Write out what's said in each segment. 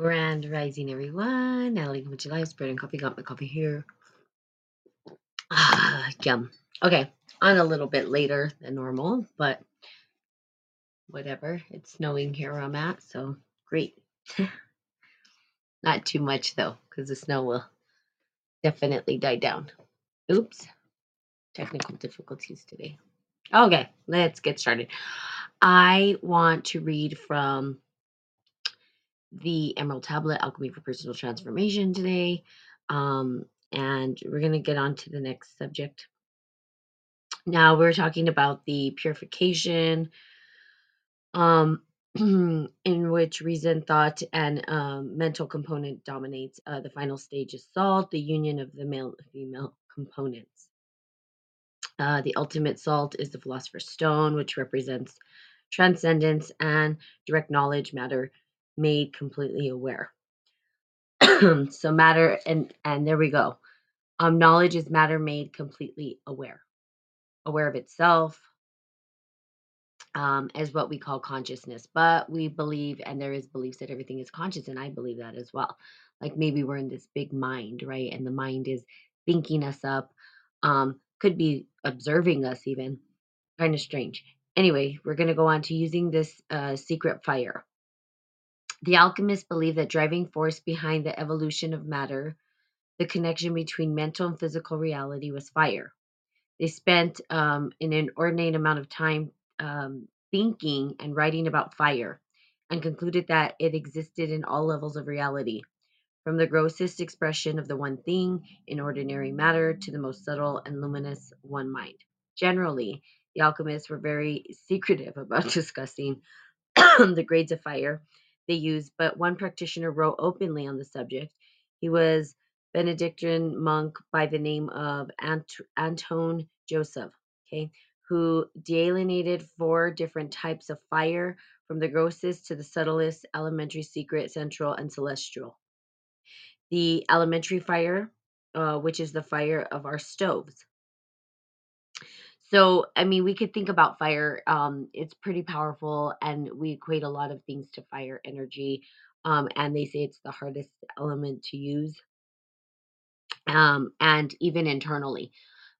Grand rising, everyone. Natalie, coming to life. Spread and coffee. Got my coffee here. Ah, yum. Okay, on a little bit later than normal, but whatever. It's snowing here where I'm at, so great. Not too much though, because the snow will definitely die down. Oops, technical difficulties today. Okay, let's get started. I want to read from the Emerald Tablet Alchemy for Personal Transformation today. Um, and we're going to get on to the next subject. Now, we're talking about the purification, um, in which reason, thought, and um, mental component dominates. Uh, the final stage is salt, the union of the male and female components. Uh, the ultimate salt is the philosopher's stone, which represents transcendence and direct knowledge matter made completely aware. so matter and and there we go. Um, knowledge is matter made completely aware, aware of itself, um, as what we call consciousness. But we believe, and there is beliefs that everything is conscious, and I believe that as well. Like maybe we're in this big mind, right? And the mind is thinking us up, um, could be observing us even. Kind of strange. Anyway, we're going to go on to using this uh, secret fire. The alchemists believed that driving force behind the evolution of matter, the connection between mental and physical reality, was fire. They spent um, an inordinate amount of time um, thinking and writing about fire and concluded that it existed in all levels of reality, from the grossest expression of the one thing in ordinary matter to the most subtle and luminous one mind. Generally, the alchemists were very secretive about discussing the grades of fire they used, but one practitioner wrote openly on the subject. He was Benedictine monk by the name of Ant- Anton Joseph, okay, who delineated four different types of fire from the grossest to the subtlest, elementary, secret, central, and celestial. The elementary fire, uh, which is the fire of our stoves. So, I mean, we could think about fire. Um, it's pretty powerful, and we equate a lot of things to fire energy. Um, and they say it's the hardest element to use. Um, and even internally,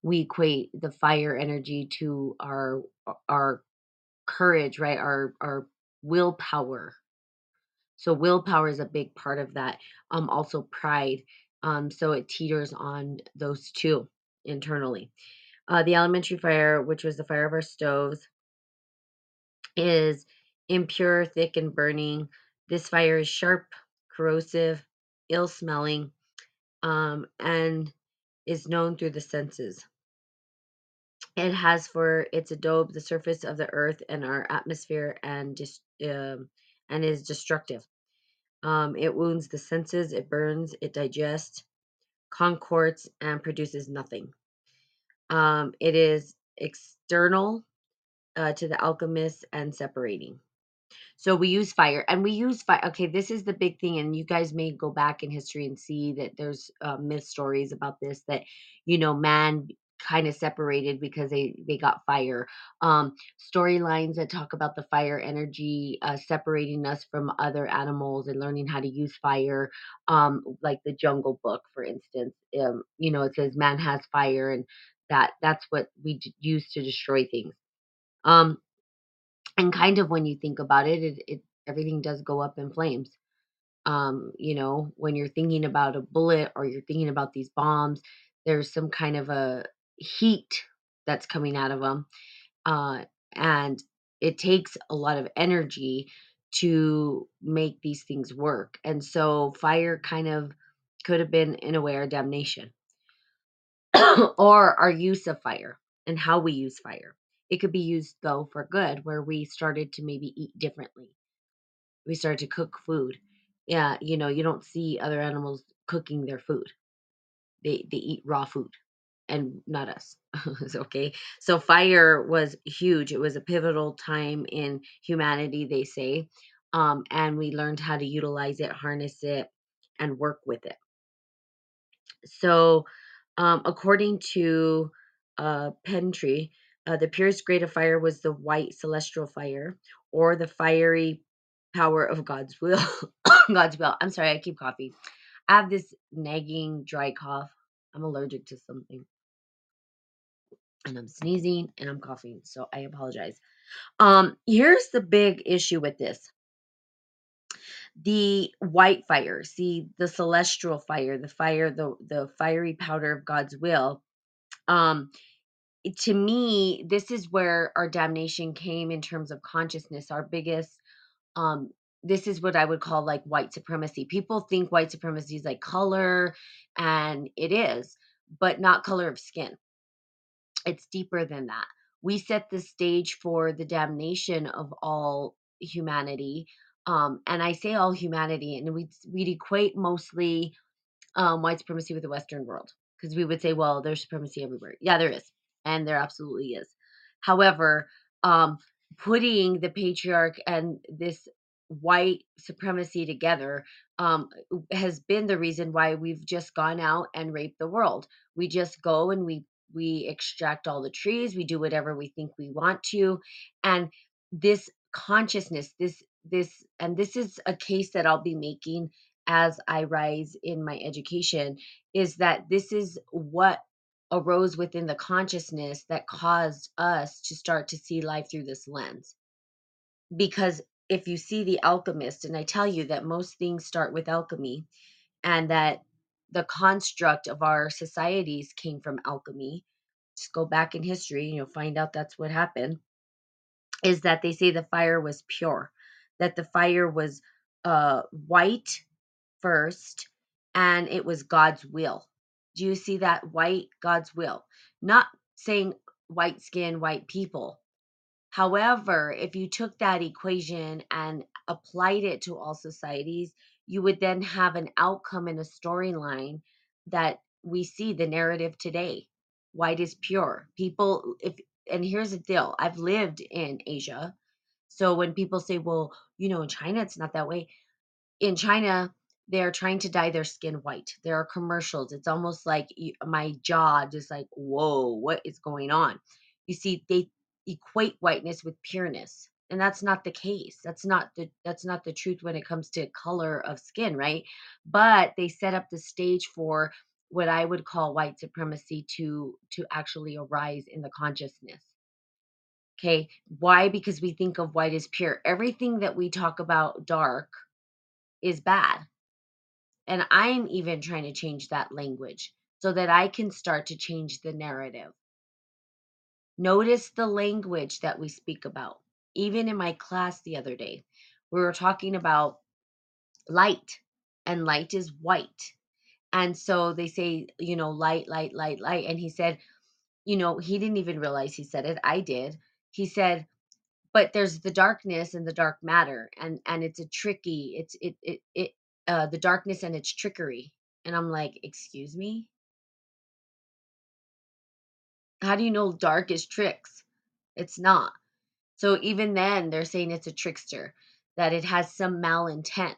we equate the fire energy to our our courage, right? Our our willpower. So willpower is a big part of that. Um, also pride. Um, so it teeters on those two internally. Uh, the elementary fire, which was the fire of our stoves, is impure, thick, and burning. This fire is sharp, corrosive, ill smelling, um, and is known through the senses. It has for its adobe the surface of the earth and our atmosphere and dis- um, and is destructive. Um, it wounds the senses, it burns, it digests, concords, and produces nothing. Um, it is external uh, to the alchemist and separating. So we use fire and we use fire. Okay, this is the big thing. And you guys may go back in history and see that there's uh, myth stories about this that, you know, man kind of separated because they they got fire um storylines that talk about the fire energy uh separating us from other animals and learning how to use fire um like the jungle book for instance um you know it says man has fire and that that's what we d- use to destroy things um and kind of when you think about it, it, it everything does go up in flames. Um, you know, when you're thinking about a bullet or you're thinking about these bombs, there's some kind of a heat that's coming out of them, uh, and it takes a lot of energy to make these things work. And so, fire kind of could have been, in a way, our damnation or our use of fire and how we use fire. It could be used though for good, where we started to maybe eat differently. We started to cook food. Yeah, you know, you don't see other animals cooking their food. They they eat raw food and not us. Okay. So fire was huge. It was a pivotal time in humanity, they say. Um, and we learned how to utilize it, harness it, and work with it. So, um, according to uh, Pentry, uh, the purest grade of fire was the white celestial fire, or the fiery power of God's will. God's will. I'm sorry, I keep coughing. I have this nagging dry cough. I'm allergic to something. And I'm sneezing and I'm coughing, so I apologize. Um, here's the big issue with this. The white fire, see the celestial fire, the fire, the the fiery powder of God's will. Um, to me, this is where our damnation came in terms of consciousness. Our biggest um this is what I would call like white supremacy. People think white supremacy is like color, and it is, but not color of skin. It's deeper than that. We set the stage for the damnation of all humanity. Um, and I say all humanity, and we'd, we'd equate mostly um, white supremacy with the Western world because we would say, well, there's supremacy everywhere. Yeah, there is, and there absolutely is. However, um, putting the patriarch and this white supremacy together um, has been the reason why we've just gone out and raped the world. We just go and we we extract all the trees, we do whatever we think we want to, and this consciousness, this this and this is a case that I'll be making as I rise in my education is that this is what arose within the consciousness that caused us to start to see life through this lens. Because if you see the alchemist, and I tell you that most things start with alchemy, and that the construct of our societies came from alchemy, just go back in history and you'll find out that's what happened, is that they say the fire was pure, that the fire was uh, white first and it was God's will. Do you see that white God's will? Not saying white skin, white people. However, if you took that equation and applied it to all societies, you would then have an outcome and a storyline that we see the narrative today. White is pure. People, if, and here's the deal I've lived in Asia. So when people say, well, you know, in China, it's not that way. In China, they're trying to dye their skin white. There are commercials. It's almost like my jaw just like, whoa, what is going on? You see, they equate whiteness with pureness. And that's not the case. That's not the that's not the truth when it comes to color of skin, right? But they set up the stage for what I would call white supremacy to to actually arise in the consciousness. Okay? Why? Because we think of white as pure. Everything that we talk about dark is bad and I'm even trying to change that language so that I can start to change the narrative. Notice the language that we speak about. Even in my class the other day, we were talking about light, and light is white. And so they say, you know, light, light, light, light. And he said, you know, he didn't even realize he said it. I did. He said, but there's the darkness and the dark matter and and it's a tricky it's it it it uh, the darkness and its trickery. And I'm like, excuse me? How do you know dark is tricks? It's not. So even then, they're saying it's a trickster, that it has some malintent,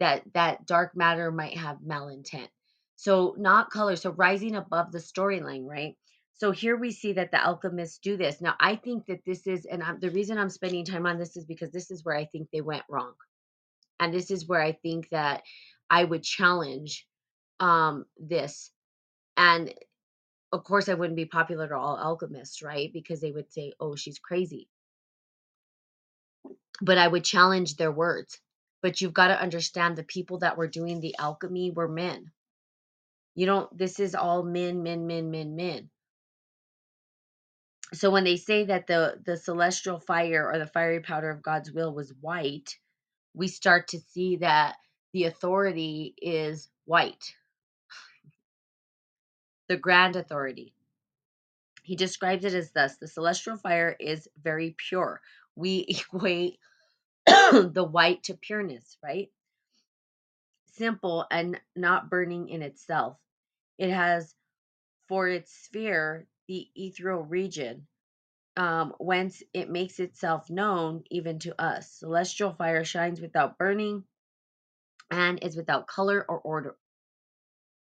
that that dark matter might have malintent. So not color. So rising above the storyline, right? So here we see that the alchemists do this. Now I think that this is, and I'm, the reason I'm spending time on this is because this is where I think they went wrong and this is where I think that I would challenge um, this. And of course, I wouldn't be popular to all alchemists, right? Because they would say, oh, she's crazy. But I would challenge their words. But you've got to understand the people that were doing the alchemy were men. You don't, this is all men, men, men, men, men. So when they say that the the celestial fire or the fiery powder of God's will was white, we start to see that the authority is white, the grand authority. He describes it as thus the celestial fire is very pure. We equate the white to pureness, right? Simple and not burning in itself. It has for its sphere the ethereal region, um, whence it makes itself known even to us. Celestial fire shines without burning and is without color or order,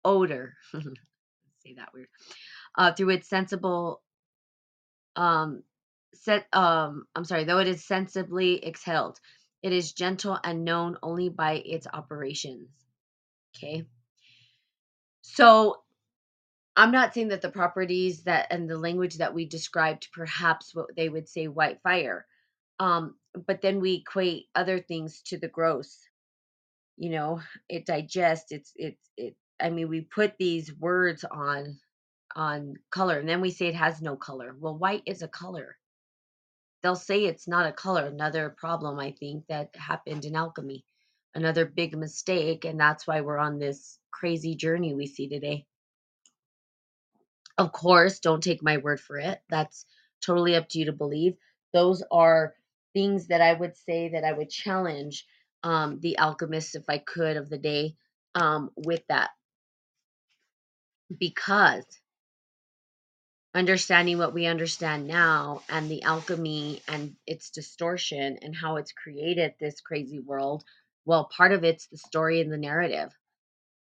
odor. say that weird. Uh, through its sensible, um, set, um, I'm sorry, though it is sensibly exhaled. It is gentle and known only by its operations. Okay. So I'm not saying that the properties that and the language that we described, perhaps what they would say white fire. Um, but then we equate other things to the gross. You know, it digests, it's it's it I mean, we put these words on on color and then we say it has no color. Well, white is a color. They'll say it's not a color. Another problem I think that happened in alchemy. Another big mistake, and that's why we're on this crazy journey we see today. Of course, don't take my word for it. That's totally up to you to believe. Those are things that I would say that I would challenge um, the alchemists, if I could, of the day um, with that. Because understanding what we understand now and the alchemy and its distortion and how it's created this crazy world, well, part of it's the story and the narrative.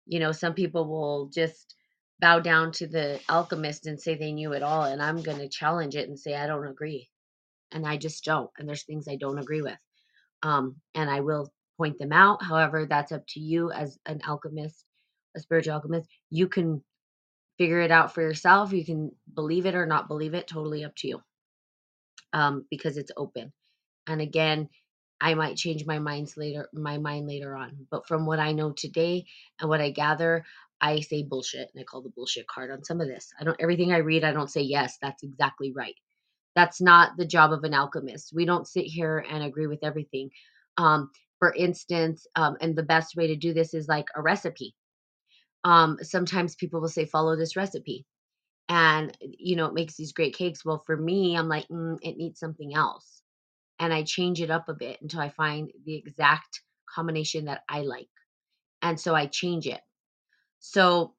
You know, some people will just bow down to the alchemist and say they knew it all. And I'm going to challenge it and say, I don't agree. And I just don't. And there's things I don't agree with. Um, and I will point them out. However, that's up to you as an alchemist, a spiritual alchemist. You can figure it out for yourself. You can believe it or not believe it, totally up to you. Um, because it's open. And again, I might change my minds later my mind later on. But from what I know today and what I gather, I say bullshit and I call the bullshit card on some of this. I don't everything I read, I don't say yes, that's exactly right. That's not the job of an alchemist. We don't sit here and agree with everything. Um, for instance, um, and the best way to do this is like a recipe. Um, sometimes people will say, follow this recipe. And, you know, it makes these great cakes. Well, for me, I'm like, mm, it needs something else and I change it up a bit until I find the exact combination that I like. And so I change it. So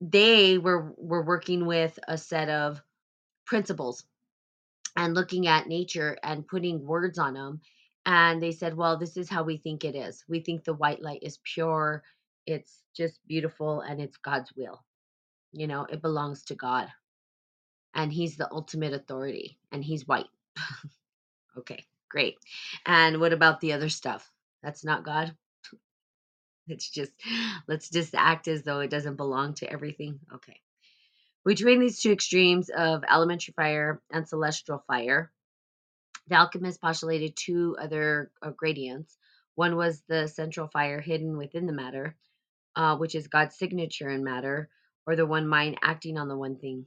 they were were working with a set of principles and looking at nature and putting words on them and they said, "Well, this is how we think it is. We think the white light is pure, it's just beautiful and it's God's will. You know, it belongs to God. And he's the ultimate authority and he's white." Okay, great. And what about the other stuff? That's not God? It's just, let's just act as though it doesn't belong to everything. Okay. Between these two extremes of elementary fire and celestial fire, the alchemists postulated two other uh, gradients. One was the central fire hidden within the matter, uh, which is God's signature in matter, or the one mind acting on the one thing.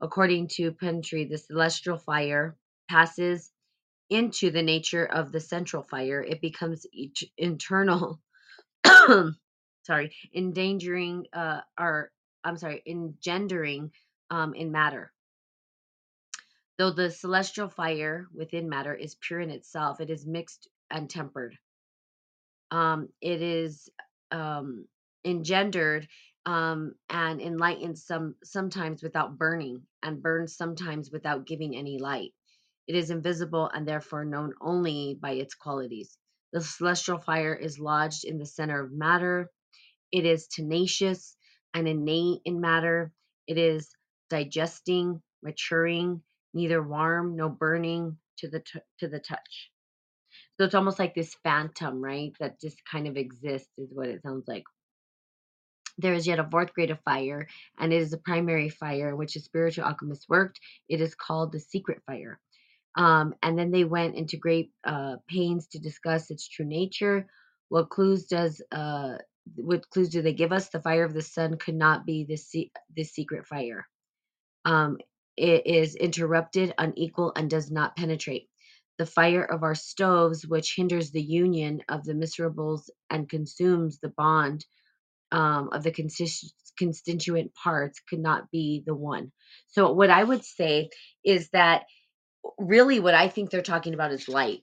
According to Pentry, the celestial fire passes into the nature of the central fire, it becomes internal, sorry, endangering, uh, or I'm sorry, engendering um, in matter. Though the celestial fire within matter is pure in itself, it is mixed and tempered. Um, it is um, engendered um, and enlightened some sometimes without burning, and burns sometimes without giving any light. It is invisible and therefore known only by its qualities. The celestial fire is lodged in the center of matter. It is tenacious and innate in matter. It is digesting, maturing, neither warm nor burning to the t- to the touch. So it's almost like this phantom, right? That just kind of exists, is what it sounds like. There is yet a fourth grade of fire, and it is the primary fire in which the spiritual alchemist worked. It is called the secret fire. Um, and then they went into great uh, pains to discuss its true nature. What clues does uh, what clues do they give us? The fire of the sun could not be this se- this secret fire. Um, it is interrupted, unequal, and does not penetrate. The fire of our stoves, which hinders the union of the miserables and consumes the bond um, of the constitu- constituent parts, could not be the one. So, what I would say is that really what I think they're talking about is light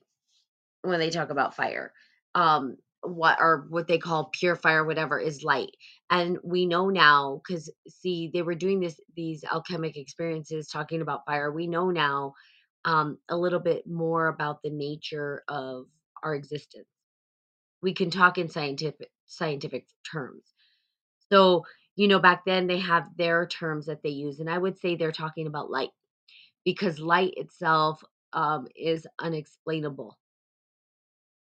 when they talk about fire. Um, what or what they call pure fire, whatever, is light. And we know now because see, they were doing this these alchemic experiences talking about fire. We know now um, a little bit more about the nature of our existence. We can talk in scientific scientific terms. So, you know, back then they have their terms that they use, and I would say they're talking about light because light itself um, is unexplainable.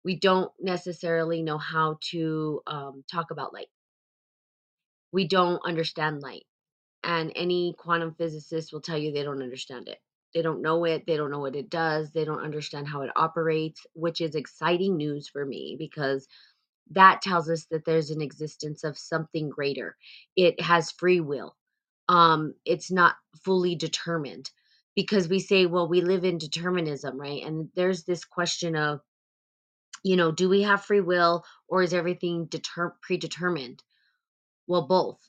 we don't necessarily know how to um, talk about light. We don't understand light. And any quantum physicist will tell you they don't understand it. They don't know it. They don't know what it does. They don't understand how it operates, which is exciting news for me because that tells us that there's an existence of something greater. It has free will. Um, it's not fully determined because we say, well, we live in determinism, right? And there's this question of, you know, do we have free will or is everything deter- predetermined? Well, both,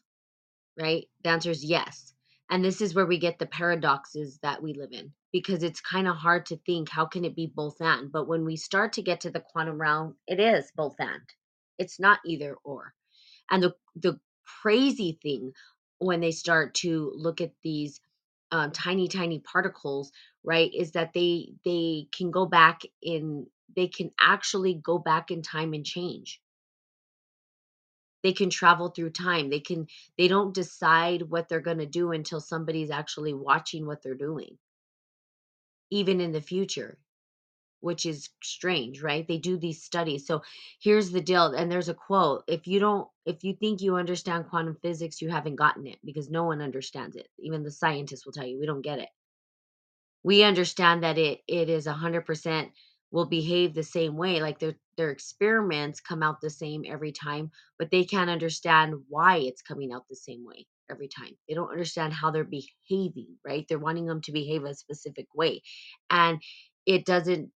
right? The answer is yes. And this is where we get the paradoxes that we live in because it's kind of hard to think how can it be both and? But when we start to get to the quantum realm, it is both and. It's not either or. And the the crazy thing when they start to look at these um, tiny tiny particles, right, is that they they can go back in they can actually go back in time and change. They can travel through time. They can they don't decide what they're going to do until somebody's actually watching what they're doing. Even in the future, which is strange, right? They do these studies. So here's the deal. And there's a quote if you don't, if you think you understand quantum physics, you haven't gotten it because no one understands it. Even the scientists will tell you we don't get it. We understand that it it is a hundred percent will behave the same way. Like their their experiments come out the same every time, but they can't understand why it's coming out the same way every time. They don't understand how they're behaving, right? They're wanting them to behave a specific way. And it doesn't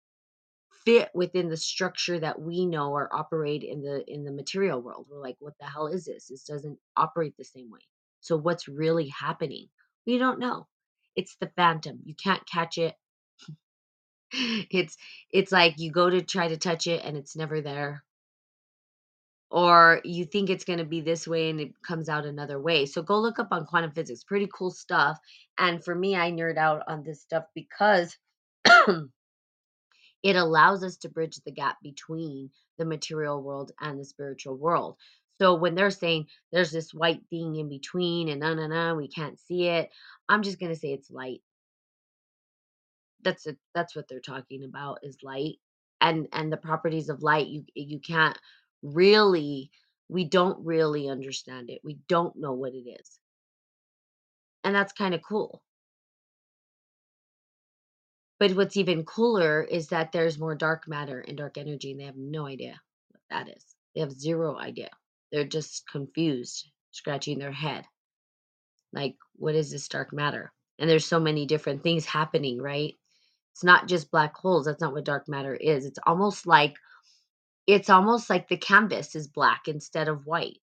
fit within the structure that we know or operate in the in the material world. We're like what the hell is this? This doesn't operate the same way. So what's really happening? We don't know. It's the phantom. You can't catch it. It's it's like you go to try to touch it and it's never there. Or you think it's going to be this way and it comes out another way. So go look up on quantum physics. Pretty cool stuff. And for me i nerd out on this stuff because it allows us to bridge the gap between the material world and the spiritual world. So when they're saying there's this white thing in between and no, no, no, we can't see it, I'm just gonna say it's light. That's. That's what they're talking about is light, and and the properties of light. You you can't really. We don't really understand it. We don't know what it is, and that's kind of cool. But what's even cooler is that there's more dark matter and dark energy, and they have no idea what that is. They have zero idea. They're just confused, scratching their head. Like, what is this dark matter? And there's so many different things happening, right? It's not just black holes. That's not what dark matter is. It's almost like it's almost like the canvas is black instead of white.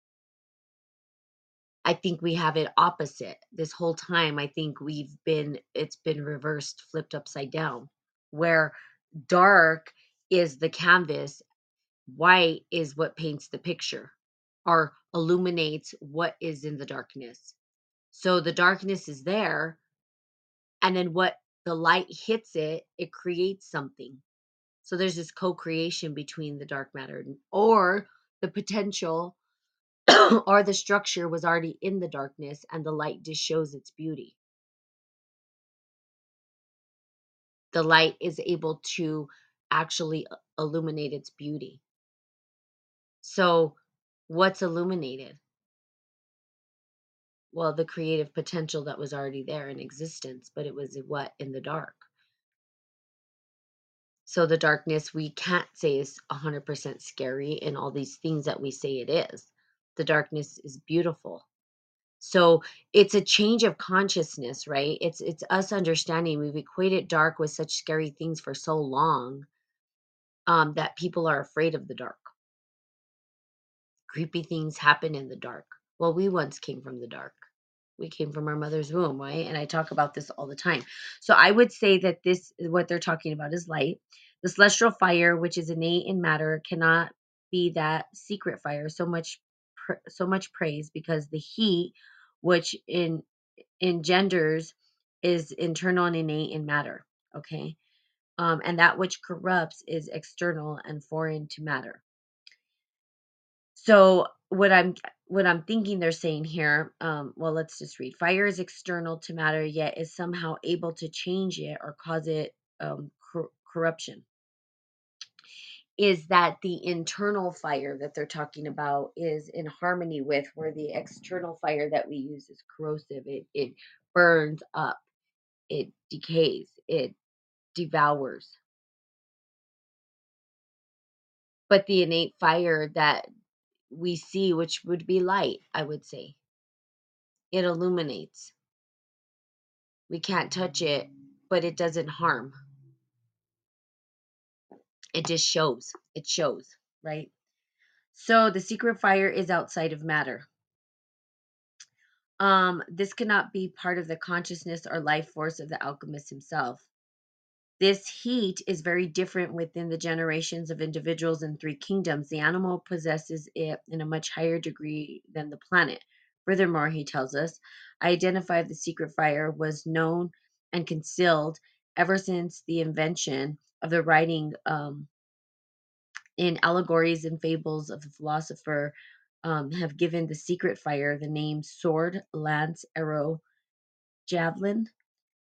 I think we have it opposite this whole time. I think we've been it's been reversed, flipped upside down, where dark is the canvas, white is what paints the picture or illuminates what is in the darkness. So the darkness is there, and then what the light hits it, it creates something. So there's this co-creation between the dark matter or the potential or the structure was already in the darkness and the light just shows its beauty. The light is able to actually uh, illuminate its beauty. So, what's illuminated? Well, the creative potential that was already there in existence, but it was what in the dark. So, the darkness we can't say is 100% scary in all these things that we say it is. The darkness is beautiful. So it's a change of consciousness right? It's it's us understanding we've equated dark with such scary things for so long um, that people are afraid of the dark. Creepy things happen in the dark. Well we once came from the dark. We came from our mother's womb right? And i talk about this all the time. So i would say that this what they're talking about is light. The celestial fire which is innate in matter cannot be that secret fire. So much so much praise because the heat which in engenders is internal and innate in matter okay? Um, and that which corrupts is external and foreign to matter. So what i'm what i'm thinking they're saying here um, well let's just read fire is external to matter yet is somehow able to change it or cause it um, cor- corruption is that the internal fire that they're talking about is in harmony with where the external fire that we use is corrosive. It it burns up, it decays, it devours. But the innate fire that we see, which would be light, I would say, it illuminates. We can't touch it, but it doesn't harm. It just shows. It shows, right? So the secret fire is outside of matter. Um, this cannot be part of the consciousness or life force of the alchemist himself. This heat is very different within the generations of individuals in three kingdoms. The animal possesses it in a much higher degree than the planet. Furthermore, he tells us, I identified the secret fire was known and concealed ever since the invention of the writing um, in allegories and fables of the philosopher um, have given the secret fire the name sword, lance, arrow, javelin.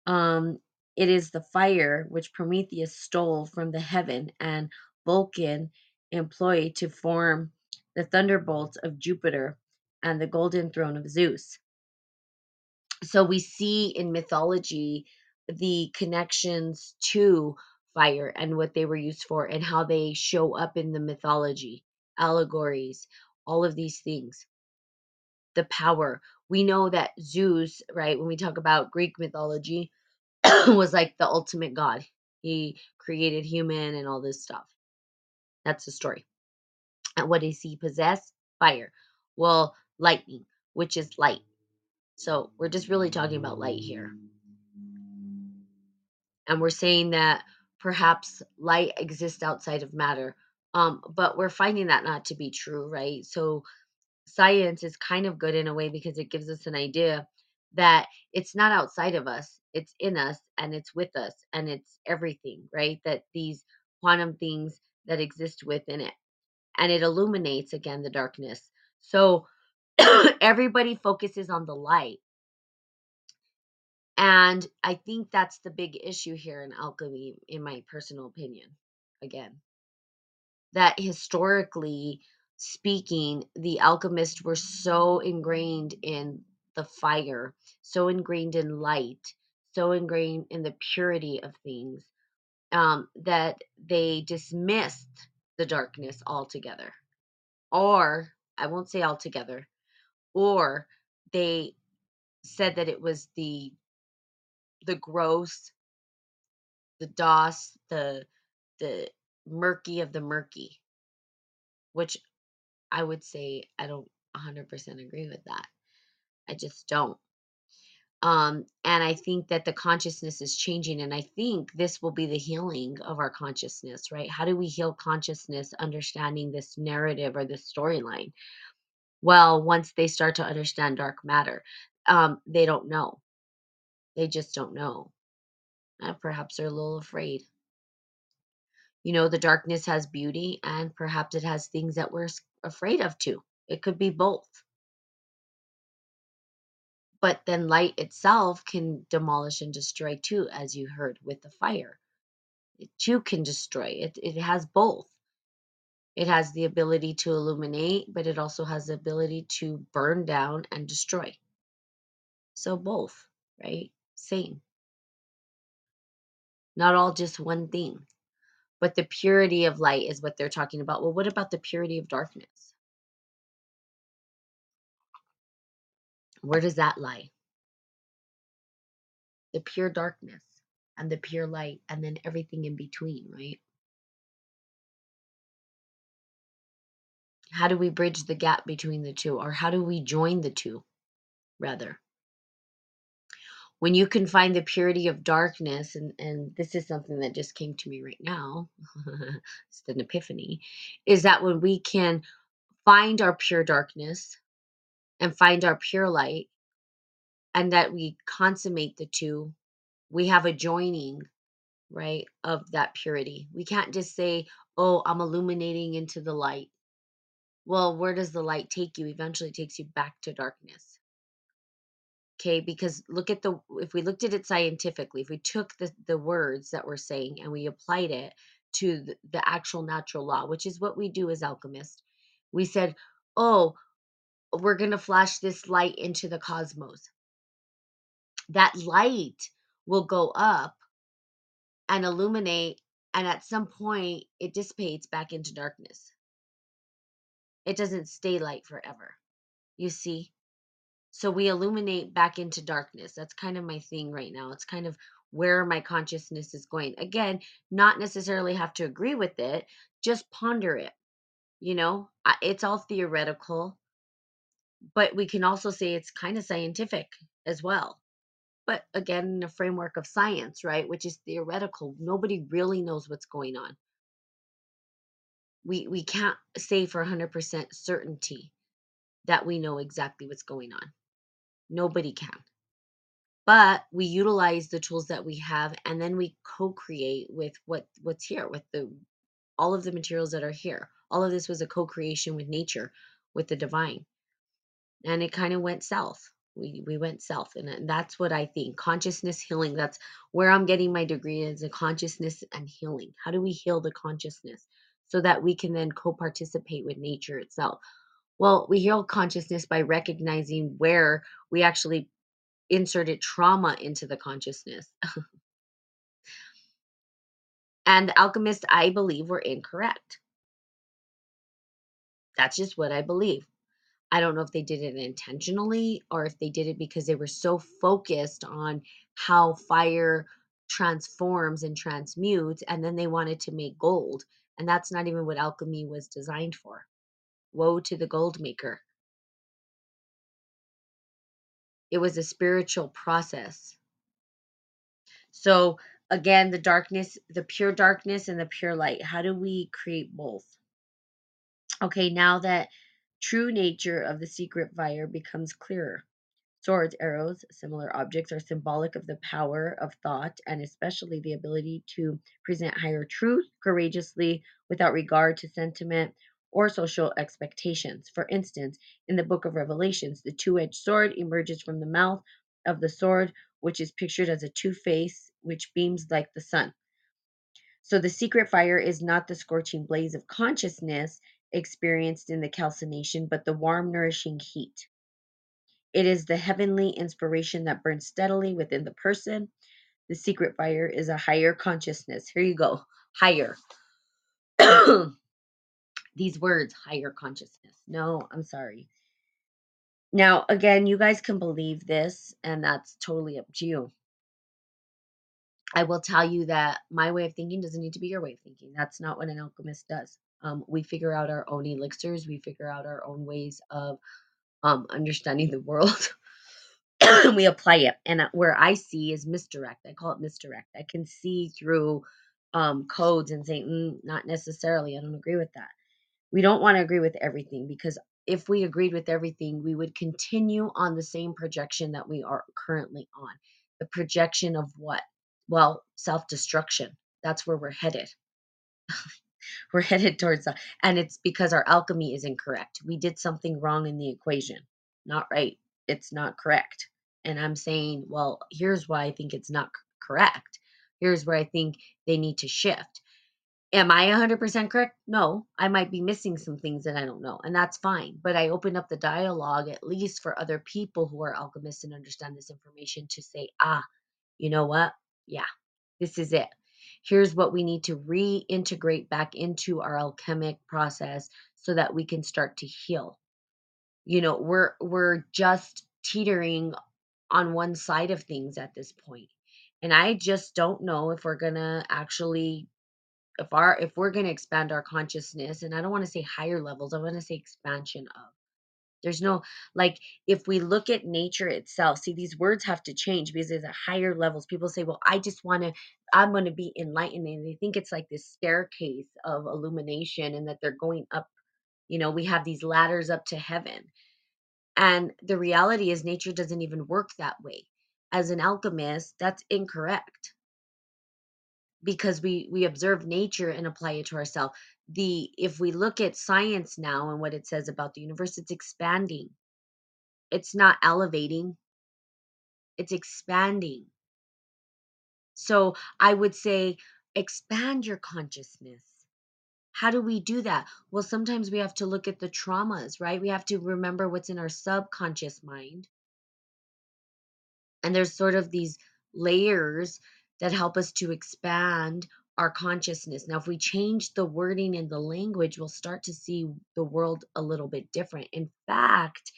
Um, it is the fire which Prometheus stole from the heaven and Vulcan employed to form the thunderbolts of Jupiter and the golden throne of Zeus. So we see in mythology the connections to fire and what they were used for and how they show up in the mythology, allegories, all of these things. The power. We know that Zeus, right, when we talk about Greek mythology, was like the ultimate god. He created human and all this stuff. That's the story. And what does he possess? Fire. Well, lightning, which is light. So we're just really talking about light here. And we're saying that perhaps light exists outside of matter. Um, but we're finding that not to be true, right? So science is kind of good in a way because it gives us an idea that it's not outside of us, it's in us and it's with us and it's everything, right? That these quantum things that exist within it and it illuminates again the darkness. So everybody focuses on the light. And I think that's the big issue here in alchemy, in my personal opinion. Again, that historically speaking, the alchemists were so ingrained in the fire, so ingrained in light, so ingrained in the purity of things um, that they dismissed the darkness altogether. Or, I won't say altogether, or they said that it was the the gross, the DOS, the the murky of the murky, which I would say I don't 100% agree with that. I just don't. Um, and I think that the consciousness is changing, and I think this will be the healing of our consciousness, right? How do we heal consciousness, understanding this narrative or this storyline? Well, once they start to understand dark matter, um, they don't know. They just don't know. And perhaps they're a little afraid. You know, the darkness has beauty, and perhaps it has things that we're afraid of too. It could be both but then light itself can demolish and destroy too as you heard with the fire it too can destroy it it has both it has the ability to illuminate but it also has the ability to burn down and destroy so both right same not all just one thing but the purity of light is what they're talking about well what about the purity of darkness where does that lie the pure darkness and the pure light and then everything in between, right? How do we bridge the gap between the two or how do we join the two rather? When you can find the purity of darkness and and this is something that just came to me right now. it's an epiphany is that when we can find our pure darkness and find our pure light and that we consummate the two we have a joining right of that purity. We can't just say oh i'm illuminating into the light. Well where does the light take you? Eventually it takes you back to darkness okay because look at the if we looked at it scientifically if we took the the words that we're saying and we applied it to the, the actual natural law, which is what we do as alchemists. We said, oh, we're going to flash this light into the cosmos. That light will go up and illuminate, and at some point, it dissipates back into darkness. It doesn't stay light forever. You see? So we illuminate back into darkness. That's kind of my thing right now. It's kind of where my consciousness is going. Again, not necessarily have to agree with it, just ponder it. You know, it's all theoretical, but we can also say it's kind of scientific as well. But again, in a framework of science, right, which is theoretical, nobody really knows what's going on. We we can't say for 100% certainty that we know exactly what's going on. Nobody can. But we utilize the tools that we have and then we co-create with what what's here with the all of the materials that are here. All of this was a co-creation with nature, with the divine. And it kind of went south. We we went south and, that's what I think. Consciousness healing, that's where I'm getting my degree is in consciousness and healing. How do we heal the consciousness so that we can then co-participate with nature itself? Well, we heal consciousness by recognizing where we actually inserted trauma into the consciousness. and the alchemists, I believe, were incorrect. That's just what I believe. I don't know if they did it intentionally or if they did it because they were so focused on how fire transforms and transmutes, and then they wanted to make gold. And that's not even what alchemy was designed for. Woe to the gold maker. It was a spiritual process. So, again, the darkness, the pure darkness and the pure light. How do we create both? Okay, now that true nature of the secret fire becomes clearer. Swords, arrows, similar objects are symbolic of the power of thought and especially the ability to present higher truth courageously without regard to sentiment or social expectations. For instance, in the book of Revelations, the two edged sword emerges from the mouth of the sword, which is pictured as a two face which beams like the sun. So the secret fire is not the scorching blaze of consciousness experienced in the calcination, but the warm, nourishing heat. It is the heavenly inspiration that burns steadily within the person. The secret fire is a higher consciousness. Here you go. Higher. these words higher consciousness. No, I'm sorry. Now, again, you guys can believe this, and that's totally up to you. I will tell you that my way of thinking doesn't need to be your way of thinking. That's not what an alchemist does. Um, we figure out our own elixirs, we figure out our own ways of um, understanding the world. and we apply it. And uh, where I see is misdirect. I call it misdirect. I can see through um, codes and say, mm, not necessarily. I don't agree with that we don't want to agree with everything because if we agreed with everything, we would continue on the same projection that we are currently on. The projection of what? Well, self destruction. That's where we're headed. we're headed towards that. And it's because our alchemy is incorrect. We did something wrong in the equation. Not right. It's not correct. And I'm saying, well, here's why I think it's not correct. Here's where I think they need to shift Am I 100% correct? No, I might be missing some things that I don't know, and that's fine. But I open up the dialogue at least for other people who are alchemists and understand this information to say, ah, you know what? Yeah, this is it. Here's what we need to reintegrate back into our alchemic process so that we can start to heal. You know, we're we're just teetering on one side of things at this point. And I just don't know if we're going to actually if our if we're going to expand our consciousness and i don't want to say higher levels i want to say expansion of. There's no like if we look at nature itself see these words have to change because there's a higher levels. People say well i just want to i'm going to be enlightened and they think it's like this staircase of illumination and that they're going up you know we have these ladders up to heaven. And the reality is nature doesn't even work that way. As an alchemist that's incorrect because we we observe nature and apply it to ourselves the if we look at science now and what it says about the universe it's expanding it's not elevating it's expanding so i would say expand your consciousness. How do we do that? Well, sometimes we have to look at the traumas, right? We have to remember what's in our subconscious mind. And there's sort of these layers that help us to expand our consciousness. Now, if we change the wording and the language, we'll start to see the world a little bit different. In fact,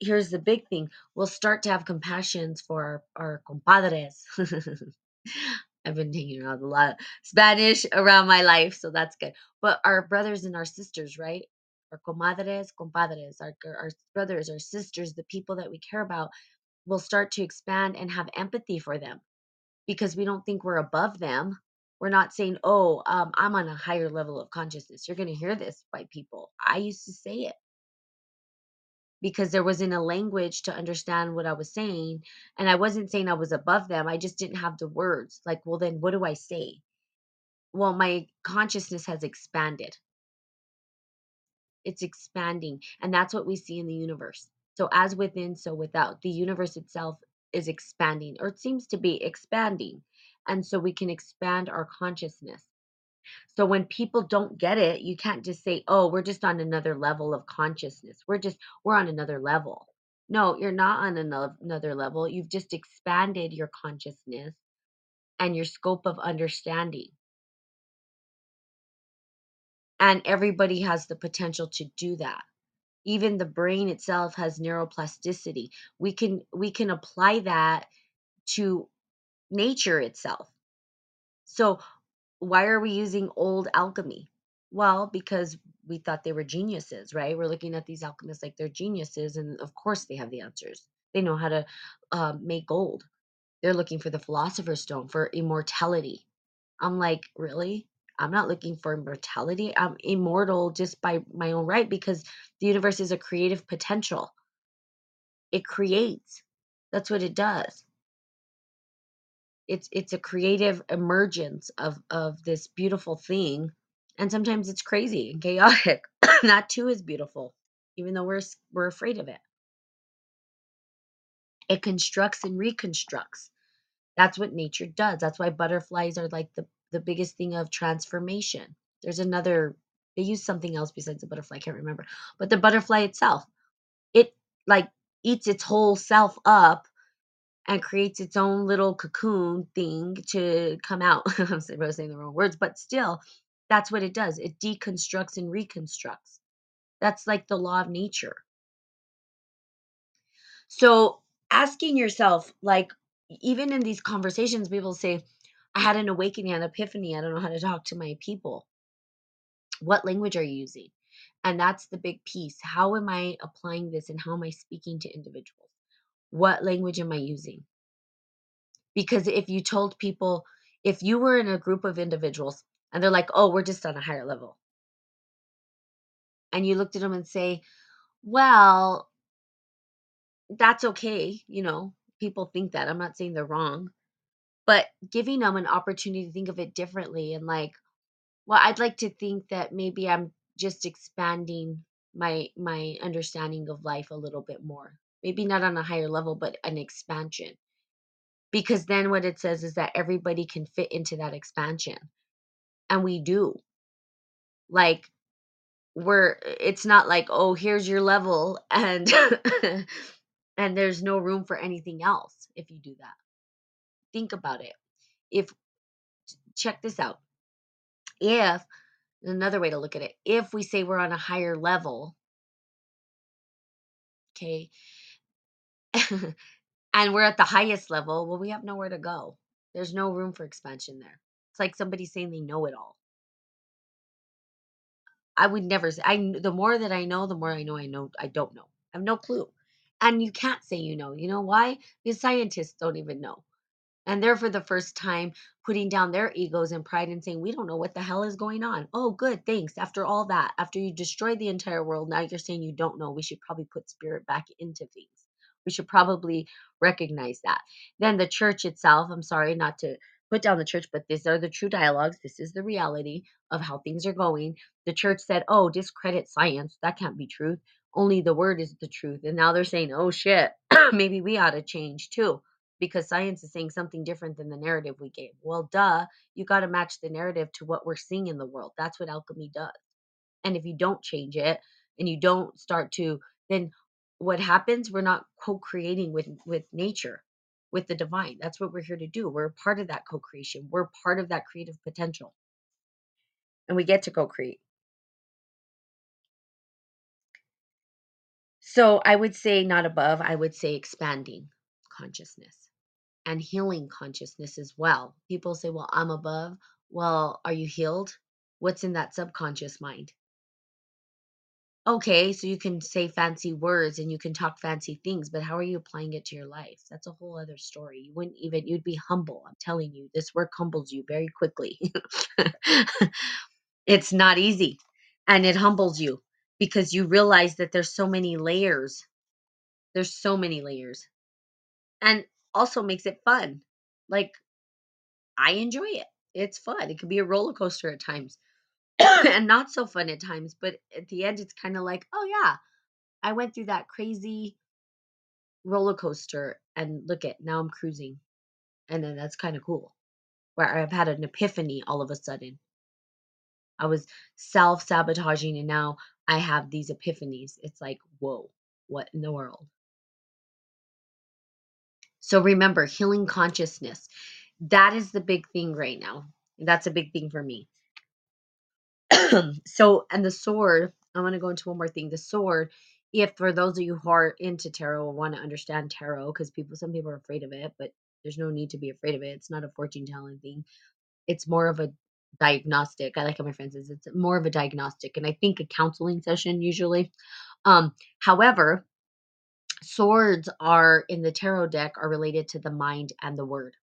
here's the big thing we'll start to have compassions for our, our compadres. I've been taking out a lot of Spanish around my life, so that's good. But our brothers and our sisters, right? Our comadres, compadres, our, our brothers, our sisters, the people that we care about, will start to expand and have empathy for them because we don't think we're above them. We're not saying, oh, um, I'm on a higher level of consciousness. You're going to hear this by people. I used to say it because there wasn't a language to understand what I was saying. And I wasn't saying I was above them. I just didn't have the words. Like, well, then what do I say? Well, my consciousness has expanded. It's expanding. And that's what we see in the universe. So, as within, so without. The universe itself is expanding, or it seems to be expanding. And so we can expand our consciousness. So when people don't get it, you can't just say, "Oh, we're just on another level of consciousness. We're just we're on another level." No, you're not on another level. You've just expanded your consciousness and your scope of understanding. And everybody has the potential to do that. Even the brain itself has neuroplasticity. We can we can apply that to nature itself. So why are we using old alchemy? Well, because we thought they were geniuses, right? We're looking at these alchemists like they're geniuses, and of course they have the answers. They know how to uh, make gold. They're looking for the philosopher's stone for immortality. I'm like, really? I'm not looking for immortality. I'm immortal just by my own right because the universe is a creative potential. It creates. That's what it does it's it's a creative emergence of of this beautiful thing and sometimes it's crazy and chaotic that too is beautiful even though we're we're afraid of it it constructs and reconstructs that's what nature does that's why butterflies are like the the biggest thing of transformation there's another they use something else besides the butterfly i can't remember but the butterfly itself it like eats its whole self up and creates its own little cocoon thing to come out. I'm saying the wrong words, but still, that's what it does. It deconstructs and reconstructs. That's like the law of nature. So, asking yourself, like, even in these conversations, people say, I had an awakening, an epiphany. I don't know how to talk to my people. What language are you using? And that's the big piece. How am I applying this and how am I speaking to individuals? What language am I using? Because if you told people, if you were in a group of individuals and they're like, oh, we're just on a higher level, and you looked at them and say, well, that's okay. You know, people think that. I'm not saying they're wrong, but giving them an opportunity to think of it differently and like, well, I'd like to think that maybe I'm just expanding my my understanding of life a little bit more. Maybe not on a higher level, but an expansion. Because then what it says is that everybody can fit into that expansion. And we do. Like we're it's not like oh here's your level and and there's no room for anything else if you do that think about it if check this out if another way to look at it if we say we're on a higher level okay and we're at the highest level, well, we have nowhere to go. There's no room for expansion there. It's like somebody saying they know it all. I would never say. I the more that I know, the more I know I know I don't know. I have no clue, and you can't say you know. You know why? Because scientists don't even know. And they're for the first time putting down their egos and pride and saying, We don't know what the hell is going on. Oh, good, thanks. After all that, after you destroyed the entire world, now you're saying you don't know. We should probably put spirit back into things. We should probably recognize that. Then the church itself, I'm sorry not to put down the church, but these are the true dialogues. This is the reality of how things are going. The church said, Oh, discredit science. That can't be truth. Only the word is the truth. And now they're saying, Oh shit, maybe we ought to change too because science is saying something different than the narrative we gave. Well, duh, you got to match the narrative to what we're seeing in the world. That's what alchemy does. And if you don't change it and you don't start to, then what happens? We're not co-creating with with nature, with the divine. That's what we're here to do. We're part of that co-creation. We're part of that creative potential. And we get to co-create. So I would say not above, I would say expanding consciousness and healing consciousness as well. People say, well, I'm above. Well, are you healed? What's in that subconscious mind? Okay, so you can say fancy words and you can talk fancy things, but how are you applying it to your life? That's a whole other story. You wouldn't even, you'd be humble. I'm telling you, this work humbles you very quickly. it's not easy and it humbles you because you realize that there's so many layers. There's so many layers and also makes it fun. Like, I enjoy it. It's fun. It can be a roller coaster at times and not so fun at times, but at the end, it's kind of like, oh, yeah, I went through that crazy roller coaster and look at now I'm cruising. And then that's kind of cool. Where I've had an epiphany all of a sudden. I was self sabotaging and now I have these epiphanies. It's like, whoa, what in the world? So remember, healing consciousness. That is the big thing right now. That's a big thing for me. so, and the sword, I want to go into one more thing. The sword, if for those of you who are into tarot want to understand tarot, because people, some people are afraid of it, but there's no need to be afraid of it. It's not a fortune telling thing. It's more of a diagnostic. I like how my friend says it's more of a diagnostic, and I think a counseling session usually. Um, however, swords are in the tarot deck are related to the mind and the word.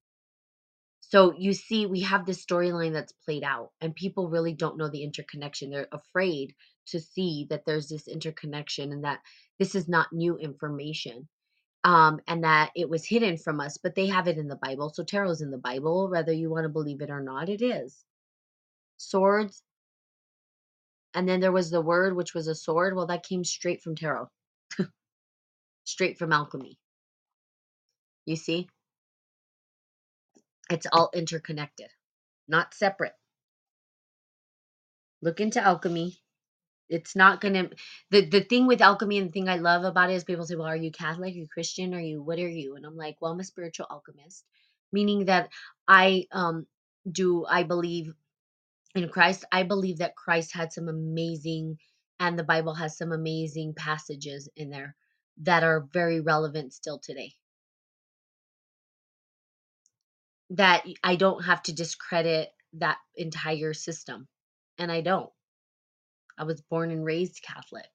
So you see, we have this storyline that's played out, and people really don't know the interconnection. They're afraid to see that there's this interconnection and that this is not new information um, and that it was hidden from us, but they have it in the Bible. So tarot's in the Bible, whether you want to believe it or not, it is. Swords. And then there was the word, which was a sword. Well, that came straight from tarot, straight from alchemy. You see? It's all interconnected, not separate. Look into alchemy. It's not gonna the the thing with alchemy and the thing I love about it is people say, Well, are you Catholic? Are you Christian? Are you what are you? And I'm like, Well, I'm a spiritual alchemist, meaning that I um do I believe in Christ. I believe that Christ had some amazing and the Bible has some amazing passages in there that are very relevant still today. that I don't have to discredit that entire system. And I don't. I was born and raised Catholic.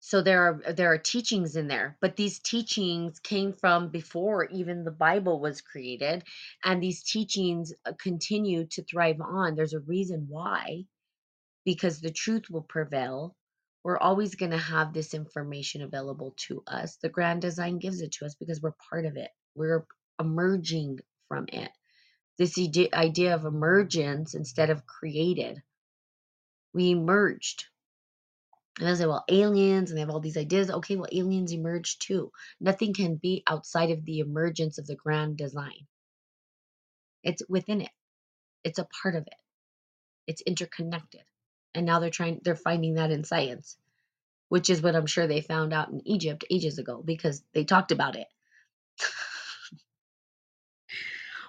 So there are there are teachings in there, but these teachings came from before even the Bible was created, and these teachings uh, continue to thrive on. There's a reason why, because the truth will prevail. We're always going to have this information available to us. The grand design gives it to us because we're part of it. We're emerging from it. This idea of emergence instead of created. We emerged. And I say, well, aliens, and they have all these ideas. Okay, well, aliens emerged too. Nothing can be outside of the emergence of the grand design. It's within it. It's a part of it. It's interconnected. And now they're trying they're finding that in science, which is what I'm sure they found out in Egypt ages ago because they talked about it.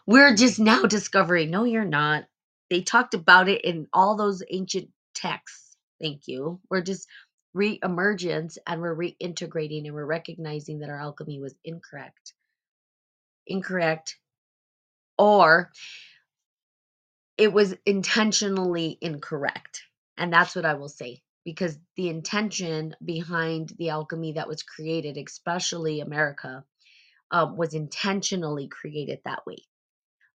We're just now discovering. No, you're not. They talked about it in all those ancient texts. Thank you. We're just re-emergence and we're reintegrating and we're recognizing that our alchemy was incorrect. Incorrect. Or it was intentionally incorrect. And that's what I will say because the intention behind the alchemy that was created, especially America, uh, was intentionally created that way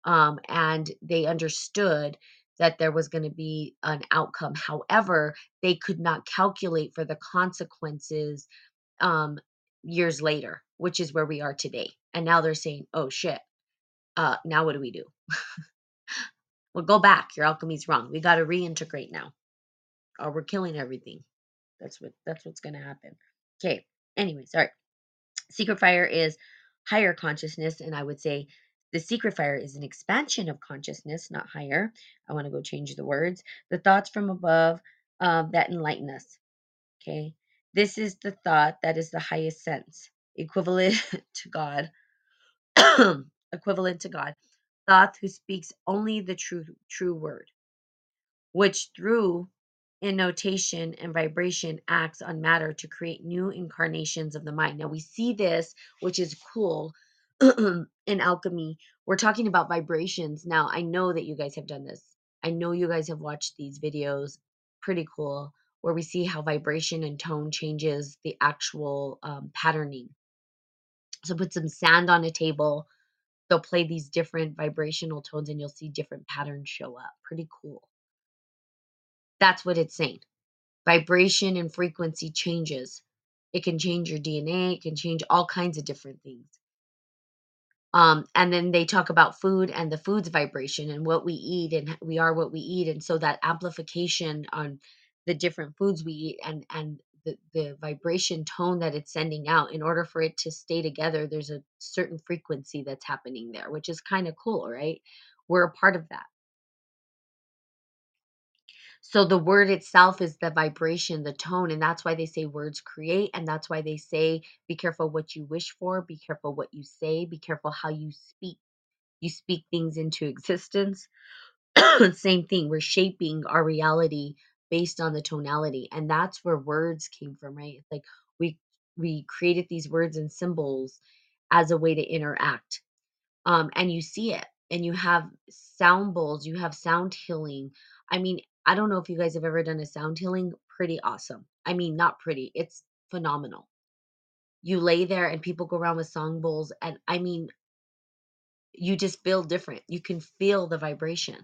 um, and they understood that there was going to be an outcome. However, they could not calculate for the consequences um, years later, which is where we are today. And now they're saying, "Oh shit, uh, now what do we do?" well, go back. Your alchemy's wrong. We got to reintegrate now, or we're killing everything. That's what that's what's to happen. Okay. Anyway, sorry. Secret fire is higher consciousness, and I would say the secret fire is an expansion of consciousness, not higher. I want to go change the words. The thoughts from above um, that enlighten us. Okay. This is the thought that is the highest sense, equivalent to God, equivalent to God. Thought who speaks only the true true word which through intonation and vibration acts on matter to create new incarnations of the mind. Now we see this, which is cool in alchemy. We're talking about vibrations. Now I know that you guys have done this. I know you guys have watched these videos. Pretty cool. Where we see how vibration and tone changes the actual um, patterning. So put some sand on a table. They'll play these different vibrational tones and you'll see different patterns show up. Pretty cool. That's what it's saying. Vibration and frequency changes. It can change your DNA, it can change all kinds of different things. Um, and then they talk about food and the food's vibration and what we eat, and we are what we eat. And so that amplification on the different foods we eat and and the, the vibration tone that it's sending out in order for it to stay together there's a certain frequency that's happening there which is kind of cool right we're a part of that so the word itself is the vibration, the tone, and that's why they say words create, and that's why they say be careful what you wish for, be careful what you say, be careful how you speak. You speak things into existence. Same thing, we're shaping our reality based on the tonality, and that's where words came from, right? It's like we we created these words and symbols as a way to interact. Um, and you see it, and you have sound bowls, you have sound healing. I mean, I don't know if you guys have ever done a sound healing. Pretty awesome. I mean, not pretty, it's phenomenal. You lay there and people go around with song bowls, and I mean, you just feel different. You can feel the vibration.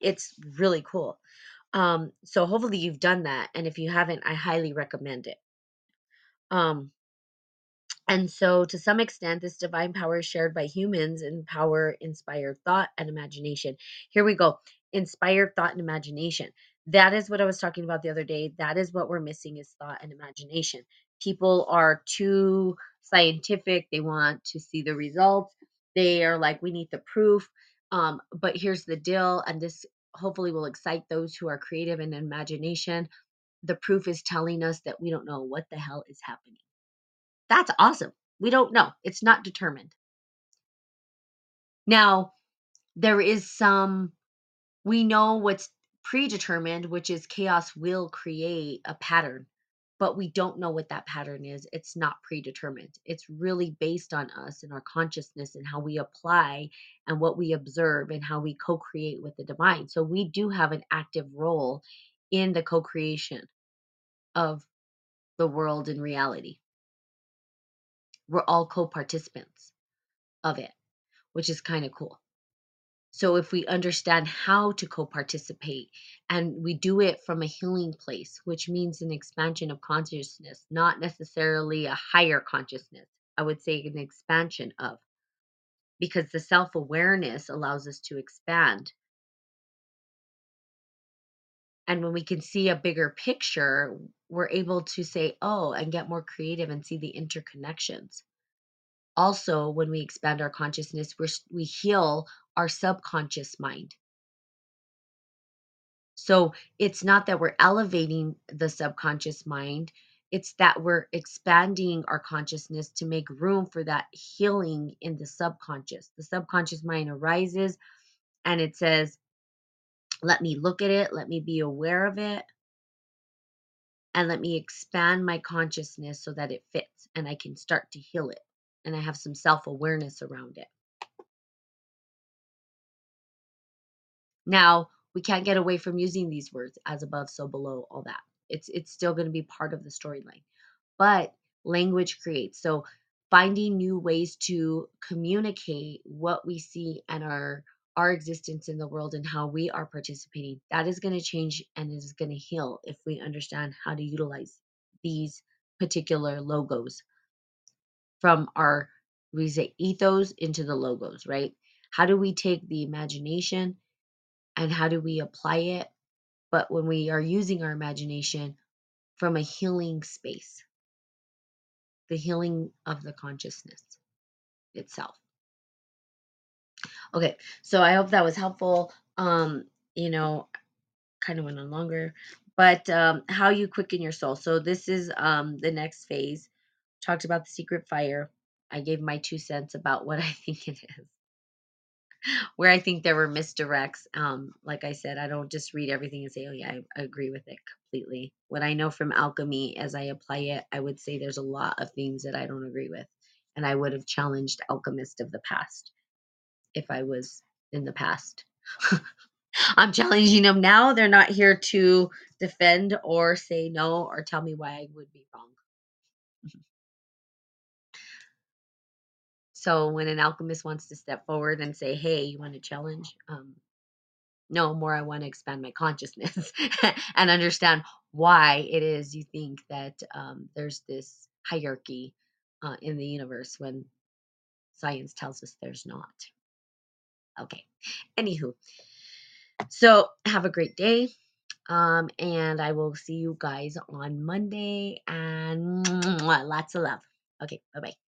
It's really cool. Um, so hopefully you've done that, and if you haven't, I highly recommend it. Um, and so, to some extent, this divine power is shared by humans and power inspired thought and imagination. Here we go inspired thought and imagination. That is what I was talking about the other day. That is what we're missing is thought and imagination. People are too scientific, they want to see the results. They are like, we need the proof. Um, but here's the deal, and this hopefully will excite those who are creative and imagination. The proof is telling us that we don't know what the hell is happening that's awesome. We don't know. It's not determined. Now, there is some, we know what's predetermined, which is chaos will create a pattern, but we don't know what that pattern is. It's not predetermined. It's really based on us and our consciousness and how we apply and what we observe and how we co create with the divine. So we do have an active role in the co creation of the world and reality we're all co-participants of it, which is kind of cool. So if we understand how to co-participate and we do it from a healing place, which means an expansion of consciousness, not necessarily a higher consciousness. I would say an expansion of because the self-awareness allows us to expand. And when we can see a bigger picture, we're able to say, oh, and get more creative and see the interconnections also when we expand our consciousness we're, we heal our subconscious mind. So it's not that we're elevating the subconscious mind it's that we're expanding our consciousness to make room for that healing in the subconscious. The subconscious mind arises and it says let me look at it let me be aware of it. And let me expand my consciousness so that it fits and i can start to heal it and I have some self awareness around it. Now, we can't get away from using these words as above, so below, all that. It's it's still going to be part of the storyline. But language creates. So finding new ways to communicate what we see and our our existence in the world and how we are participating that is going to change and is going to heal if we understand how to utilize these particular logos from our we say ethos into the logos, right? How do we take the imagination and how do we apply it? But when we are using our imagination from a healing space, the healing of the consciousness itself. Okay, so I hope that was helpful. Um, you know, kind of went on longer, but um, how you quicken your soul. So this is um the next phase. Talked about the secret fire. I gave my two cents about what I think it is. Where I think there were misdirects. Um, like I said, I don't just read everything and say, "Oh yeah, I, agree with it completely." What I know from alchemy, as I apply it, I would say there's a lot of things that I don't agree with, and I would have challenged alchemists of the past if I was in the past. I'm challenging them now. They're not here to defend or say no or tell me why I would be wrong. So when an alchemist wants to step forward and say, "Hey, you want to challenge?" Um, no, more I want to expand my consciousness and understand why it is you think that um, there's this hierarchy uh, in the universe when science tells us there's not. Okay. Anywho, so have a great day. Um, and I will see you guys on Monday and lots of love. Okay, bye bye.